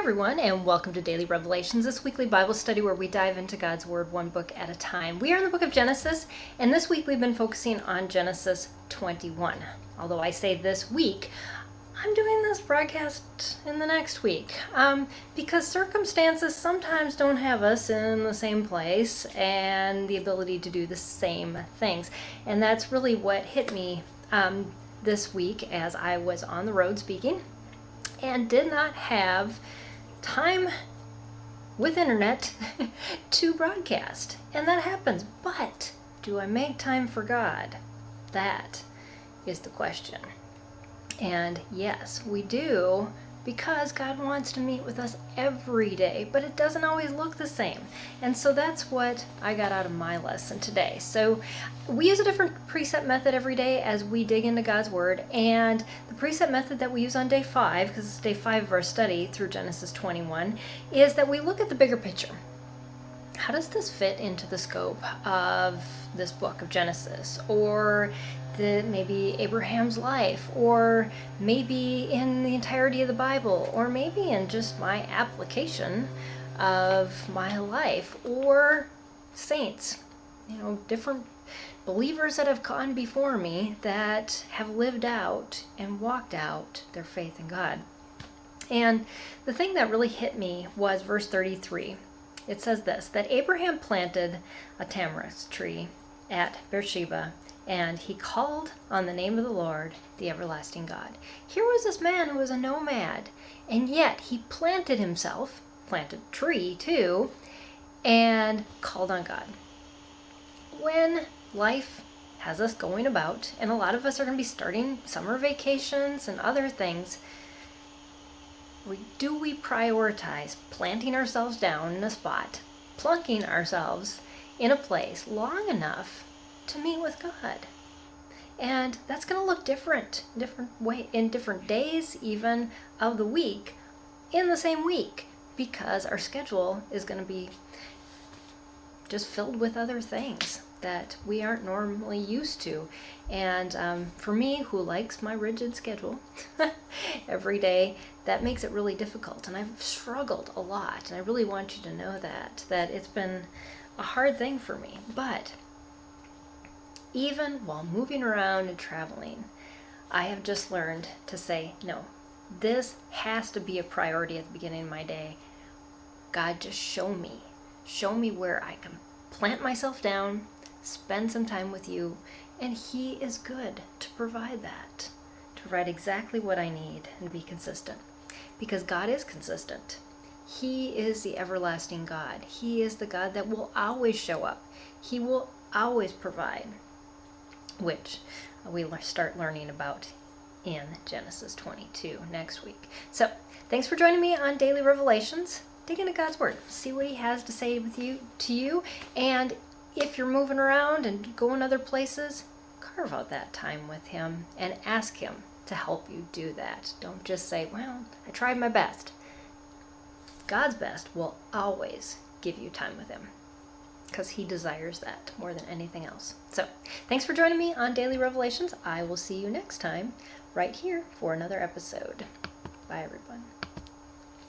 everyone, and welcome to Daily Revelations, this weekly Bible study where we dive into God's Word one book at a time. We are in the book of Genesis, and this week we've been focusing on Genesis 21. Although I say this week, I'm doing this broadcast in the next week um, because circumstances sometimes don't have us in the same place and the ability to do the same things. And that's really what hit me um, this week as I was on the road speaking and did not have time with internet to broadcast. And that happens. But do I make time for God? That is the question. And yes, we do because God wants to meet with us every day, but it doesn't always look the same. And so that's what I got out of my lesson today. So we use a different preset method every day as we dig into God's Word. And the preset method that we use on day five, because it's day five of our study through Genesis 21, is that we look at the bigger picture. How does this fit into the scope of this book of Genesis? Or the maybe Abraham's life, or maybe in the entirety of the Bible, or maybe in just my application of my life, or saints, you know, different believers that have gone before me that have lived out and walked out their faith in God. And the thing that really hit me was verse 33. It says this that Abraham planted a tamarisk tree at Beersheba and he called on the name of the Lord, the everlasting God. Here was this man who was a nomad, and yet he planted himself, planted a tree too, and called on God. When life has us going about, and a lot of us are going to be starting summer vacations and other things, we, do we prioritize planting ourselves down in a spot, plunking ourselves in a place long enough to meet with God. And that's going to look different, different way in different days even of the week in the same week because our schedule is going to be just filled with other things that we aren't normally used to. And um, for me, who likes my rigid schedule every day, that makes it really difficult. And I've struggled a lot. And I really want you to know that, that it's been a hard thing for me. But even while moving around and traveling, I have just learned to say, no, this has to be a priority at the beginning of my day. God, just show me. Show me where I can plant myself down, spend some time with you, and He is good to provide that, to provide exactly what I need and be consistent. Because God is consistent. He is the everlasting God. He is the God that will always show up. He will always provide which we start learning about in Genesis 22 next week. So, thanks for joining me on Daily Revelations. Dig into God's Word, see what He has to say with you to you, and if you're moving around and going other places, carve out that time with Him and ask Him to help you do that. Don't just say, "Well, I tried my best." God's best will always give you time with Him because he desires that more than anything else. So, thanks for joining me on Daily Revelations. I will see you next time right here for another episode. Bye, everyone.